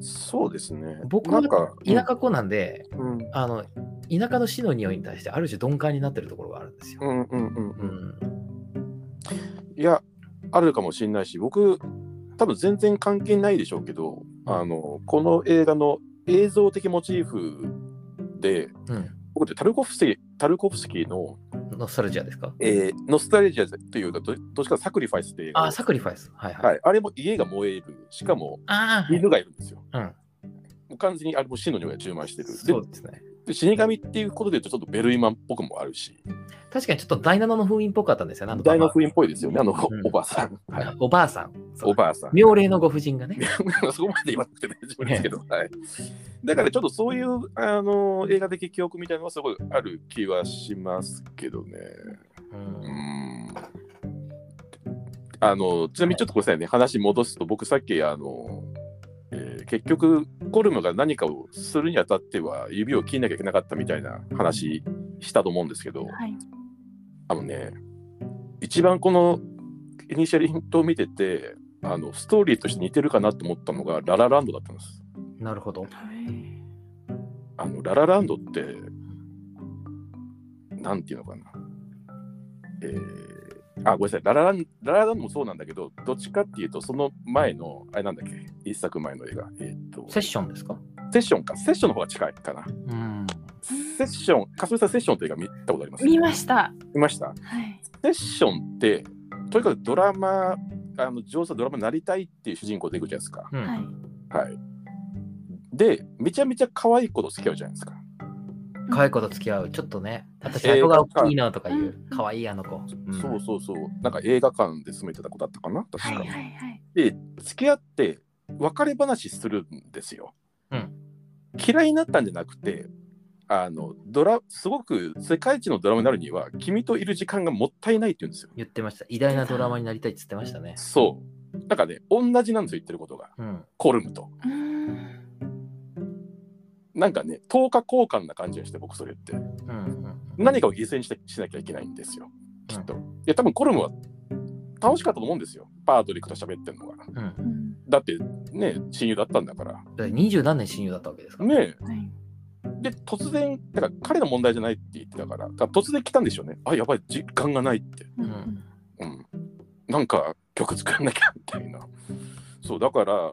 そうですね。僕は田舎っ子なんで、うん。あの、田舎の死の匂いに対してある種鈍感になってるところがあるんですよ。うんうんうんううん。ん。いや、あるかもしれないし、僕、多分全然関係ないでしょうけど、あの、この映画の映像的モチーフで、うん。僕ってタルコフスキータルコフスキーの、ノスタルジアですか？えーノスタルジアというか、どどっちかサクリファイスっていう映画あ、サクリファイス。はいはい。はい、あれも家が燃える、しかも犬がいるんですよ。うん。もう完全にあれも死の匂いが充満してる。そうですね。死神っていうことで言うとちょっとベルイマンっぽくもあるし、確かにちょっとダイナノの封印っぽかったんですよね。あの大の封印っぽいですよね、あの、うんおばあさん。はい、おばあさん。おばあさん。妙齢のご婦人がね。そこまで言わなくて大丈夫ですけど、はい。だからちょっとそういうあの映画的記憶みたいなのはすごいある気はしますけどね。ううんん。あのちなみにちょっとごめんなさいね、話戻すと、僕さっきあの、えー結局、コルムが何かをするにあたっては指を切んなきゃいけなかったみたいな話したと思うんですけど、はい。あのね、一番このイニシャルヒントを見てて、あのストーリーとして似てるかなと思ったのがララランドだったんです。なるほど。あのララランドって、なんていうのかな。えー、あ、ごめんなさい、ララランララランドもそうなんだけど、どっちかっていうと、その前の、あれなんだっけ、一作前の映画、えーっと、セッションですか？セッションか、セッションの方が近いかな。うん。セッション、かすみさん、セッションって映画見たことあります？見ました。見ました？はい。セッションって、とにかくドラマ、あの上手なドラマになりたいっていう主人公出てくるじゃないですか。うんはい。はい。で、めちゃめちゃ可愛い子と付き合うじゃないですか。可愛い子と付き合う。ちょっとね、私、映画顎が大きいなとかいううん、可愛いあの子。んそうそうそう。なんか映画館で住めてた子だったかな確か。はいはいはい。で、付き合って別れ話するんですよ。うん嫌いになったんじゃなくて、あのドラすごく世界一のドラマになるには、君といる時間がもったいないって言うんですよ。言ってました。偉大なドラマになりたいって言ってましたね。そう。なんかね、同じなんですよ、言ってることが。うん。コルムと。うーん。なんかね、10日交換な感じがして、僕それって。うんうん。何かを犠牲にしてしなきゃいけないんですよ、きっと。いや、多分コルムは楽しかったと思うんですよ、パートリックと喋ってるのが。うん。うんだってね、親友だったんだから。二十何年親友だったわけですから。ねはい。で、突然、だから彼の問題じゃないって言ってたから、だから突然来たんでしょうね。あ、やばい、時間がないって。うんんうん。なんか曲作らなきゃみたいな。そう、だから、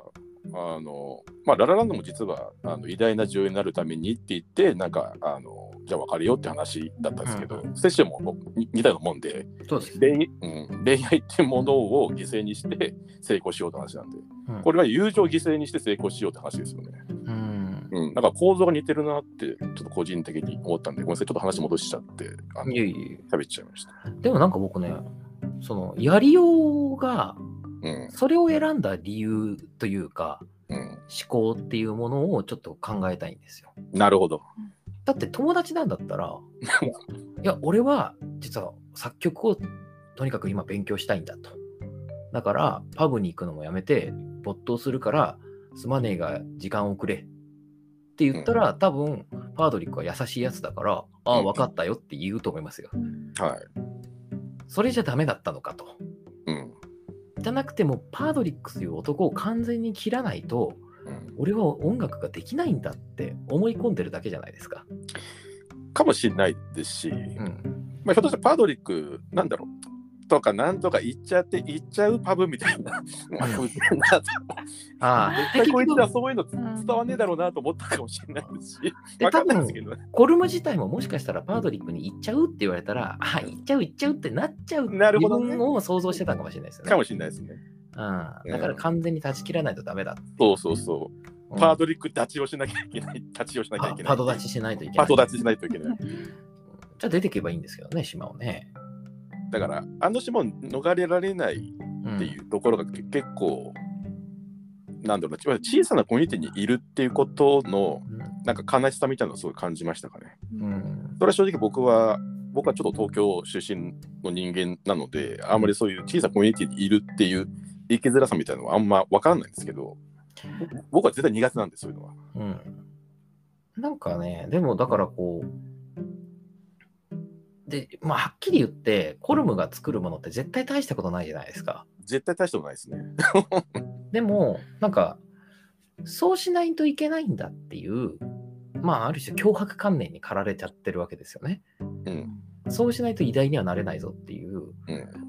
あの、まあ、ララランドも実はあの偉大な女優になるためにって言って、なんか、あの、じゃあ別れようって話だったんですけど、うんセッションもに似たようなもんで、そうです。恋,、うん、恋愛ってものを犠牲にして成功しようって話なんで、うんこれは友情を犠牲にして成功しようって話ですよね。うん。うん、なんか構造が似てるなって、ちょっと個人的に思ったんで、ごめんなさい、ちょっと話戻しちゃって、あのいえいえ。喋っちゃいました。でもなんか僕ね、その、やりようが、うん、それを選んだ理由というか、うん、思考っていうものをちょっと考えたいんですよ。なるほど。だって友達なんだったら、いや、俺は実は作曲をとにかく今勉強したいんだと。だから、パブに行くのもやめて、没頭するから、すまねえが時間をくれ。って言ったら、多分、パードリックは優しいやつだから、ああ、うん分かったよって言うと思いますよ。はい。それじゃダメだったのかと。うん。じゃなくても、パードリックという男を完全に切らないと、うん、俺は音楽ができないんだって思い込んでるだけじゃないですか。かもしれないですし、うん。まあ、ひょっとしたらパードリック、なんだろう。とかなんとか言っちゃって行っちゃうパブみたいな。ま あああ、絶対こいつはそういうのん伝わんねえだろうなと思ったかもしれないですし、でわか多分んないですけどね。コルム自体ももしかしたらパードリックに行っちゃうって言われたら、あ、行っちゃう行っちゃうってなっちゃうなるほどね自分を想像してたかもしれないですよね。かもしれないですね。うん、だから完全に断ち切らないとダメだ。そうそうそう。うんパードリック立ちをしなきゃいけない。立ちをしなきゃいけない。パパド立ちしないといけない。パート立ちしないといけない。じゃあ出てけばいいんですけどね、島をね。だから、あの島を逃れられないうんっていうところがけ結構、なんだろうな、小さなコミュニティにいるっていうことの、なんか悲しさみたいなのをすごい感じましたかね。うん。うんそれは正直僕は、僕はちょっと東京出身の人間なので、あんまりそういう小さなコミュニティにいるっていう生きづらさみたいなのはあんま分からないんですけど、僕は絶対苦手なんです、そういうのは。うん。なんかね、でもだからこう、で、まあ、はっきり言って、コルムが作るものって絶対大したことないじゃないですか。絶対大したことないですね。でも、なんか、そうしないといけないんだっていう、まあ、ある種脅迫観念に駆られちゃってるわけですよね。うん。そうしないと偉大にはなれないぞっていう。うん。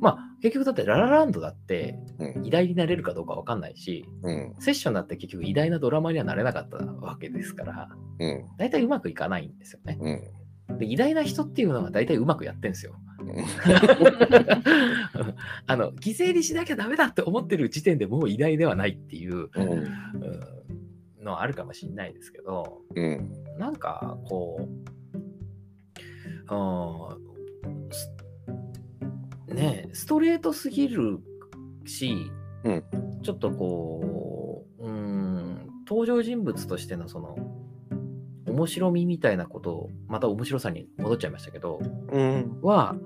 まあ、結局だってララランドだってうん。偉大になれるかどうかわかんないし、うん。セッションだって結局偉大なドラマにはなれなかったわけですから、うん。大体うまくいかないんですよね。うん。で、偉大な人っていうのは大体うまくやってんですよ。あの、犠牲にしなきゃダメだって思ってる時点でもう偉大ではないっていう、うん。うんのはあるかもしれないですけど、うん。なんかこう、うんすねえストレートすぎるし、うんちょっとこう、うん、登場人物としてのその、面白みみたいなことを、また面白さに戻っちゃいましたけど、うん。は、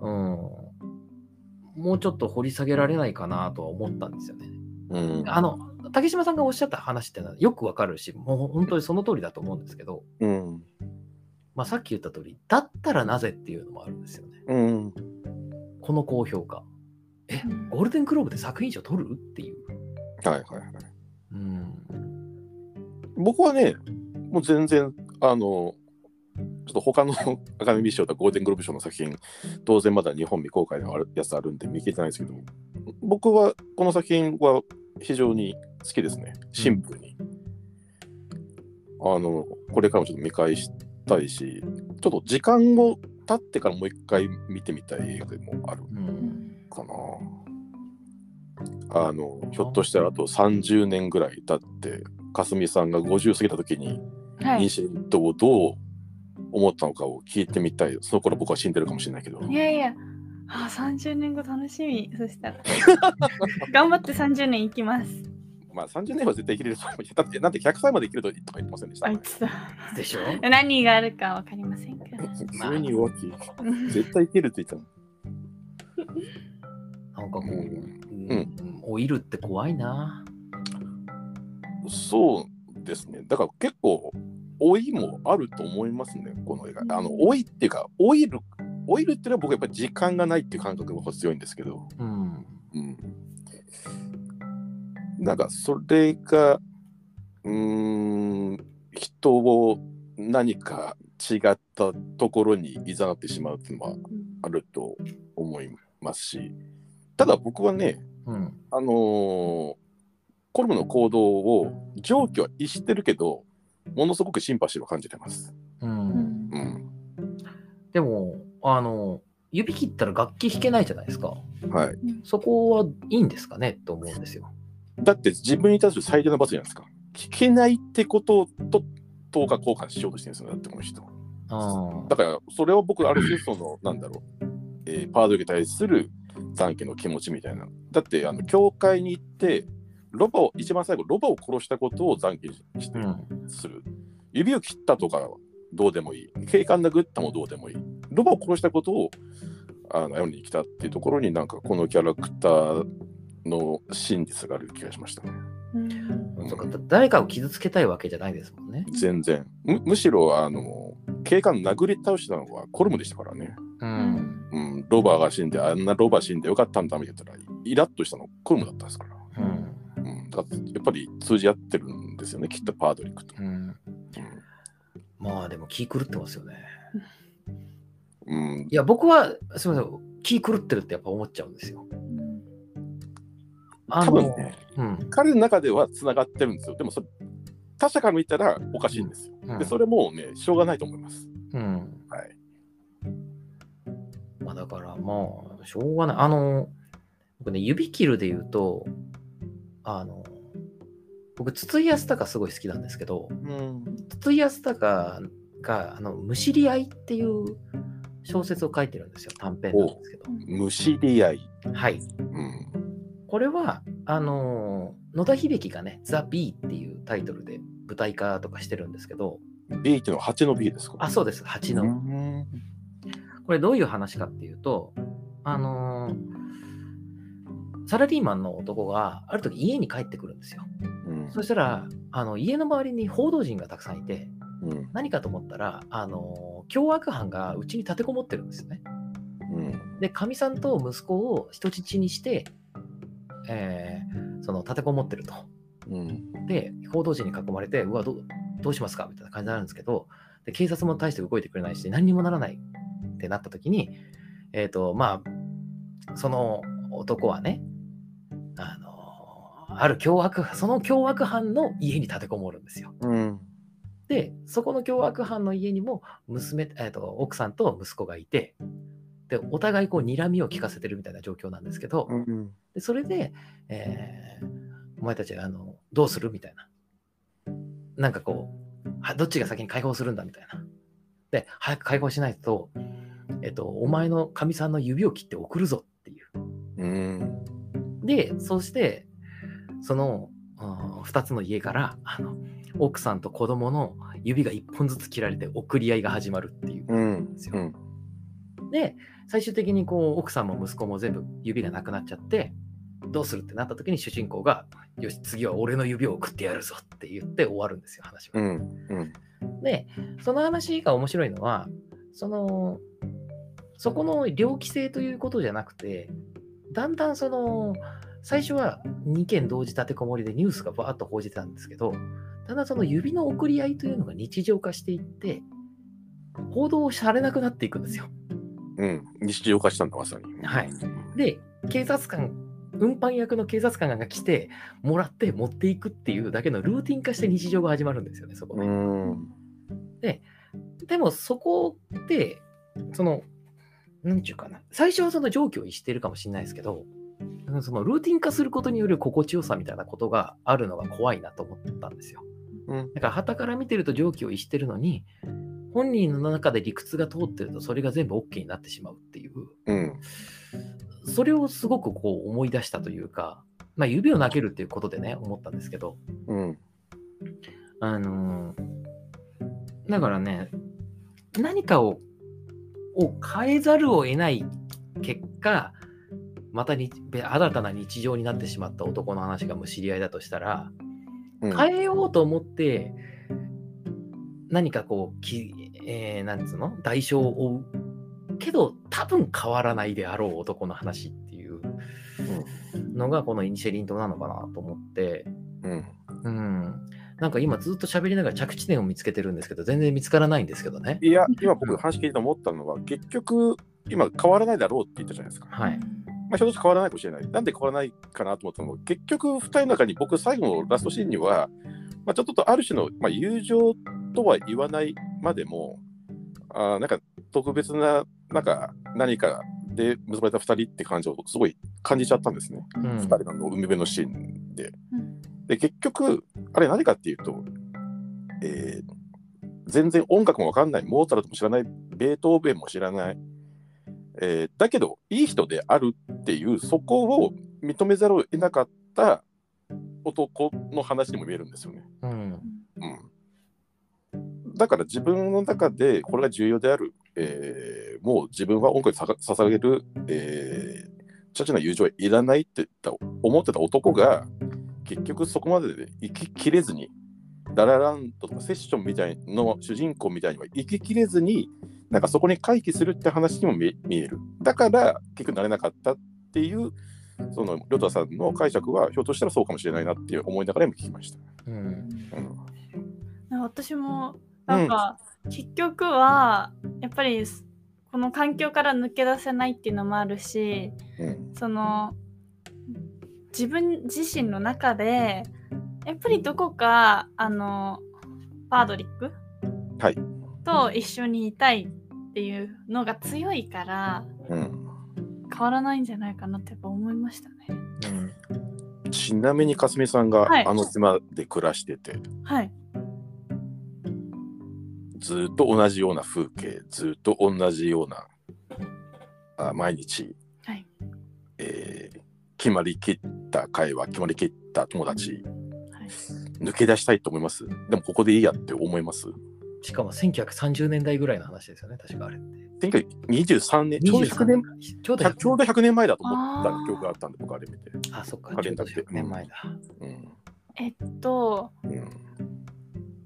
うん、もうちょっと掘り下げられないかなとは思ったんですよね。うん。あの、竹島さんがおっしゃった話ってのはよくわかるし、もう本当にその通りだと思うんですけど、うん。まあ、さっき言った通り、だったらなぜっていうのもあるんですよね。うん。この高評価。え、ゴールデングローブで作品賞取る？っていう。はいはいはい。うん。僕はね、もう全然、あの、ちょっと他の アカデミー賞とかゴールデングローブ賞の作品、当然まだ日本未公開のやつあるんで見切れてないですけど、僕はこの作品は非常に好きですね。シンプルに。あの、これからもちょっと見返したいし、ちょっと時間を経ってからもう一回見てみたい映画でもあるうん。かな。あの、ひょっとしたらあと30年ぐらい経って、かすみさんが50過ぎた時に、はい。インシデントをどう思ったのかを聞いてみたい。その頃僕は死んでるかもしれないけど。いやいや、あ、30年後楽しみ。そしたら。頑張って30年生きます。まあ30年は絶対生きれると思います。だって、なんて100歳まで生きるととか言ってませんでしたあ。いつだ。でしょ？何があるかわかりませんけど。それに弱気。絶対生きるって言って なんかこう、うんうん、老いるって怖いな。たの。そうですね。だから結構、老いもあると思いますね、この映画。あの、老いっていうか、老いる、老いるっていうのは僕はやっぱり時間がないっていう感覚が強いんですけど。うん。うんなんかそれがうーん人を何か違ったところにいざなってしまうっていうのはあると思いますし、ただ僕はね、うん。あのーコルムの行動を上記は逸してるけど、ものすごくシンパシーを感じてます。う。うんんうん。でも、あの、指切ったら楽器弾けないじゃないですか。はい。そこはいいんですかね？と思うんですよ。だって自分に対する最大の罰じゃないですか。聞けないってことと等価交換しようとしてるんですよ、だってこの人。あだから、それは僕、ある種、その、なんだろう、えーパードに対する残機の気持ちみたいな。だって、あの、教会に行って、ロバを、一番最後、ロバを殺したことを残機にしてあ。うん。する。指を切ったとかはどうでもいい。警官殴ったもどうでもいい。ロバを殺したことを、あの、世に来たっていうところになんか、このキャラクターの真実がある気がしましたね。うんうんそうか、だ誰かを傷つけたいわけじゃないですもんね。全然む。むしろ、あの、警官殴り倒したのはコルムでしたからね。うん。うん、ロバが死んで、あんなロバ死んでよかったんだみたいなイラッとしたのコルムだったんですから。うん。やっぱり通じ合ってるんですよね、きっとパードリックと。うん。まあでも気狂ってますよね。うん、いや、僕は、すみません、気狂ってるってやっぱ思っちゃうんですよ。多分ね、うん。彼の中ではつながってるんですよ。でもそれ、他者から見たらおかしいんですよ。うんで、それもうね、しょうがないと思います。うん。はい。まあだからまあ、しょうがない。あの、僕ね、指切るで言うと、あの、僕、筒井康隆すごい好きなんですけど、うん。筒井康隆が、あの、むしり合いっていう小説を書いてるんですよ、短編なんですけど。むしり合い。はい。うん。これは、あの、野田秀樹がね、ザ・ビーっていうタイトルで舞台化とかしてるんですけど、B っていうのは8の B ですか？あ、そうです、8の。うんこれどういう話かっていうと、あのーサラリーマンの男がある時家に帰ってくるんですよ。うんそしたら、あの家の周りに報道陣がたくさんいて、うん何かと思ったら、あのー凶悪犯がうちに立てこもってるんですよね。うんで、かみさんと息子を人質にして、えーその立てこもってると。うんで、報道陣に囲まれて、うわどう、どうしますか？みたいな感じになるんですけど、で警察も大して動いてくれないし、何にもならないってなった時に、えっ、と、まあ、その男はね、あの、ある凶悪、その凶悪犯の家に立てこもるんですよ。うんで、そこの凶悪犯の家にも娘、えー、と奥さんと息子がいて、で、お互いこう睨みを聞かせてるみたいな状況なんですけど、うんでそれで、えーお前たちあのどうするみたいな。なんかこう、はどっちが先に解放するんだみたいな。で、早く解放しないと、えっと、お前のかみさんの指を切って送るぞっていう。うんで、そして、その2つの家からあの奥さんと子供の指が1本ずつ切られて送り合いが始まるっていう。うんですようんで、最終的にこう奥さんも息子も全部指がなくなっちゃって、どうするってなった時に主人公が、よし、次は俺の指を送ってやるぞって言って終わるんですよ、話は。うんうんで、その話が面白いのは、その、そこの猟奇性ということじゃなくて、だんだんその、最初は2件同時立てこもりでニュースがバーッと報じてたんですけど、だんだんその指の送り合いというのが日常化していって、報道されなくなっていくんですよ。うん日常化したんだまさにはいで、警察官、運搬役の警察官が来て、もらって持っていくっていうだけのルーティン化して日常が始まるんですよね、そこで。うんでもそこって、その、なんちゅうかな、最初はその状況を逸してるかもしれないですけど、そのルーティン化することによる心地よさみたいなことがあるのが怖いなと思ったんですよ。うん。だから、旗から見てると状況を逸してるのに、本人の中で理屈が通ってると、それが全部 OK になってしまうっていう、うんそれをすごくこう思い出したというか、まあ、指を投げるっていうことでね、思ったんですけど、うん。あのーだからね、何かをを変えざるを得ない結果、またにべ新たな日常になってしまった男の話がむしり合いだとしたら、うん。変えようと思って、何かこう、きえーなんつうの？代償を負う。けど、多分変わらないであろう男の話っていうのが、このイニシェリン島なのかなと思って、うん。うん。なんか今ずっと喋りながら着地点を見つけてるんですけど、全然見つからないんですけどね。いや、今僕話聞いて思ったのは、結局、今変わらないだろうって言ったじゃないですか。はい。まあ、ひょっとして変わらないかもしれない。なんで変わらないかなと思ったのも、結局、2人の中に僕、最後のラストシーンには、まあ、ちょっとある種の、まあ、友情とは言わないまでも、あーなんか特別な、なんか何かで結ばれた2人って感じをすごい感じちゃったんですね。うん2人の海辺のシーンで。うんで、結局、あれ何かっていうと、えー全然音楽もわかんない、モーツァルトも知らない、ベートーベンも知らない、えーだけど、いい人であるっていう、そこを認めざるを得なかった男の話にも見えるんですよね。うん。うん、だから自分の中でこれが重要である、えーもう自分は音楽に捧げる、えー、チャチな友情はいらないって言った思ってた男が結局そこまでで生ききれずにダラランドとかセッションみたいの主人公みたいには生ききれずになんかそこに回帰するって話にも見見えるだから結局なれなかったっていうそのりょたさんの解釈はひょっとしたらそうかもしれないなって思いながら今聞きました。うん。うん私もなんか、結局はやっぱりこの環境から抜け出せないっていうのもあるしうんその自分自身の中でやっぱりどこかあのパードリック、はいと一緒にいたいっていうのが強いからうん変わらないんじゃないかなってやっぱ思いましたね。うん。ちなみにかすみさんがはいあの島で暮らしてて、はい。ずっと同じような風景ずっと同じようなあ毎日、はいえー決まりきった会話決まりきった友達はい、抜け出したいと思います？でもここでいいやって思います？しかも1930年代ぐらいの話ですよね、確かあれって。1923年ちょうど100 23年ちょうど100ちょうど100年前だと思った記憶があったんで僕あれ見て、あ、そっか、カちょうどレンダーって。100年前だ。うん。えっとうん、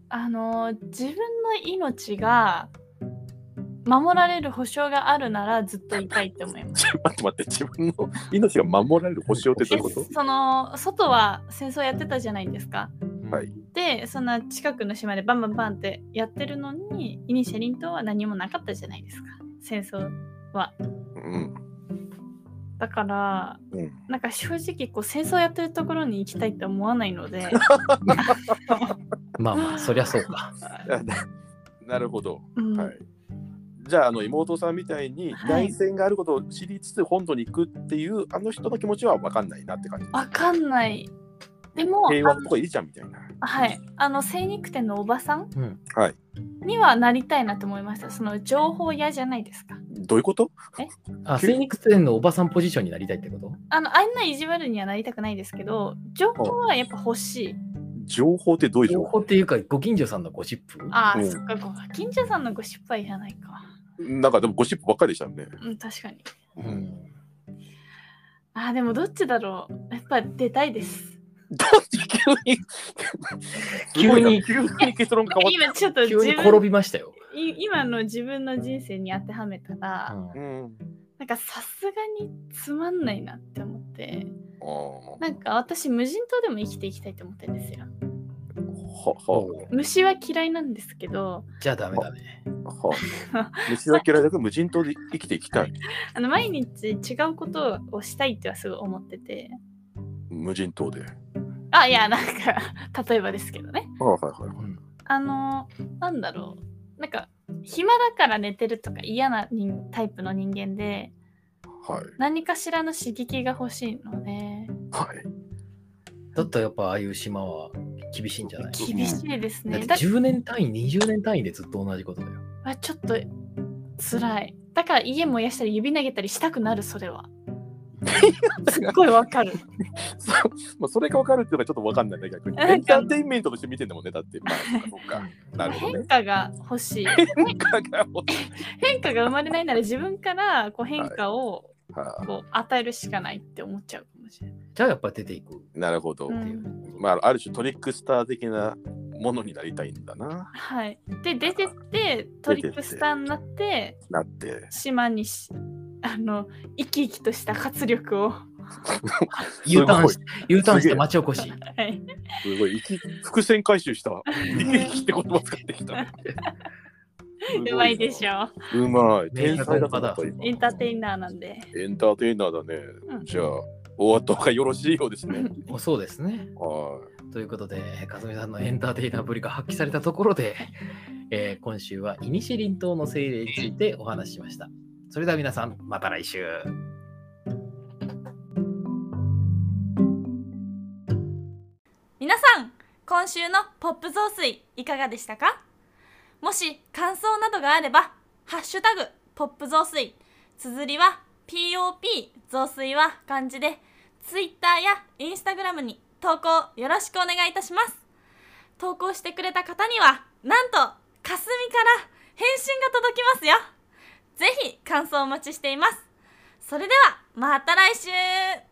あの自分の命が守られる保証があるならずっといたいって思います。ちょ待って待って自分の命が守られる保証ってどういうこと？えその外は戦争やってたじゃないですか。はい。でそんな近くの島でバンバンバンってやってるのにイニシャリン島は何もなかったじゃないですか。戦争は。うん。だからうん。なんか正直こう戦争やってるところに行きたいって思わないので。まあまあ、そりゃそうか。なるほど。うん。はい、じゃああの妹さんみたいにはい。内戦があることを知りつつ本土に行くっていうあの人の気持ちは分かんないなって感じ。わかんない。でも平和のとこいいじゃんみたいな。はい、あの精肉店のおばさんうん。はい。にはなりたいなと思いました。その情報屋じゃないですか。どういうこと？あ、精肉店のおばさんポジションになりたいってこと？あのあんな意地悪にはなりたくないですけど、情報はやっぱ欲しい。情報ってどういう情情報報っていうか、ご近所さんのゴシップ？ああ、うん。そっか、ご近所さんのゴシップはいらないか。なんかでもゴシップばっかりでしたよね、うん、確かに。うん。ああ、でもどっちだろう。やっぱ出たいです。どっち急に急に結論が変わっ今ちょっと急に自分転びましたよ。い今の自分の人生に当てはめたら、うんた、うんなんかさすがにつまんないなって思って、あーなんか私無人島でも生きていきたいと思ってるんですよ。はは虫は嫌いなんですけど、じゃあダメだね。は 虫は嫌いだけど無人島で生きていきたい。あの毎日違うことをしたいってはすごい思ってて、無人島で。あ、いや、なんか、例えばですけどね。はいはいはい。うんあの、なんだろう。なんか、暇だから寝てるとか嫌な人タイプの人間で、はい。何かしらの刺激が欲しいので、はい。だったらやっぱああいう島は厳しいんじゃない？厳しいですね。だってだ10年単位、20年単位でずっと同じことだよ。あちょっと辛い。だから家燃やしたり指投げたりしたくなる、それは。すっごいわかる。そまあそれが分かるっていうのはちょっと分かんないね逆に。なん。かエンターテインメントとして見てんだもんねだって。まあそっか。なるほどね。変化が欲しい。変化が欲しい。変化が生まれないなら自分からこう変化をはこう与えるしかないって思っちゃうかもしれない。じゃあやっぱ出ていくなるほど。まあある種トリックスター的なものになりたいんだなはい。で、出てってトリックスターになって、なって島にしあの生き生きとした活力を U ターンしす U ターンして町おこし。はい。すごい、生き伏線回収した。生きって言葉使ってきた。うまいでしょ。ょ。うまい。天才だと思ったエン今ターテイナーなんで。エンターテイナーだね。うんじゃあ、終わった方がよろしいようですね。おそうですね。はということで、かずみさんのエンターテイナーぶりが発揮されたところで、えー今週はイニシリン島の精霊についてお話ししました。それでは皆さん、また来週。皆さん今週のポップ増水いかがでしたか？もし感想などがあれば「ハッシュタグポップ増水」綴りは POP 増水は漢字で Twitter や Instagram に投稿よろしくお願いいたします。投稿してくれた方にはなんとかすみから返信が届きますよ。ぜひ感想お待ちしています。それではまた来週!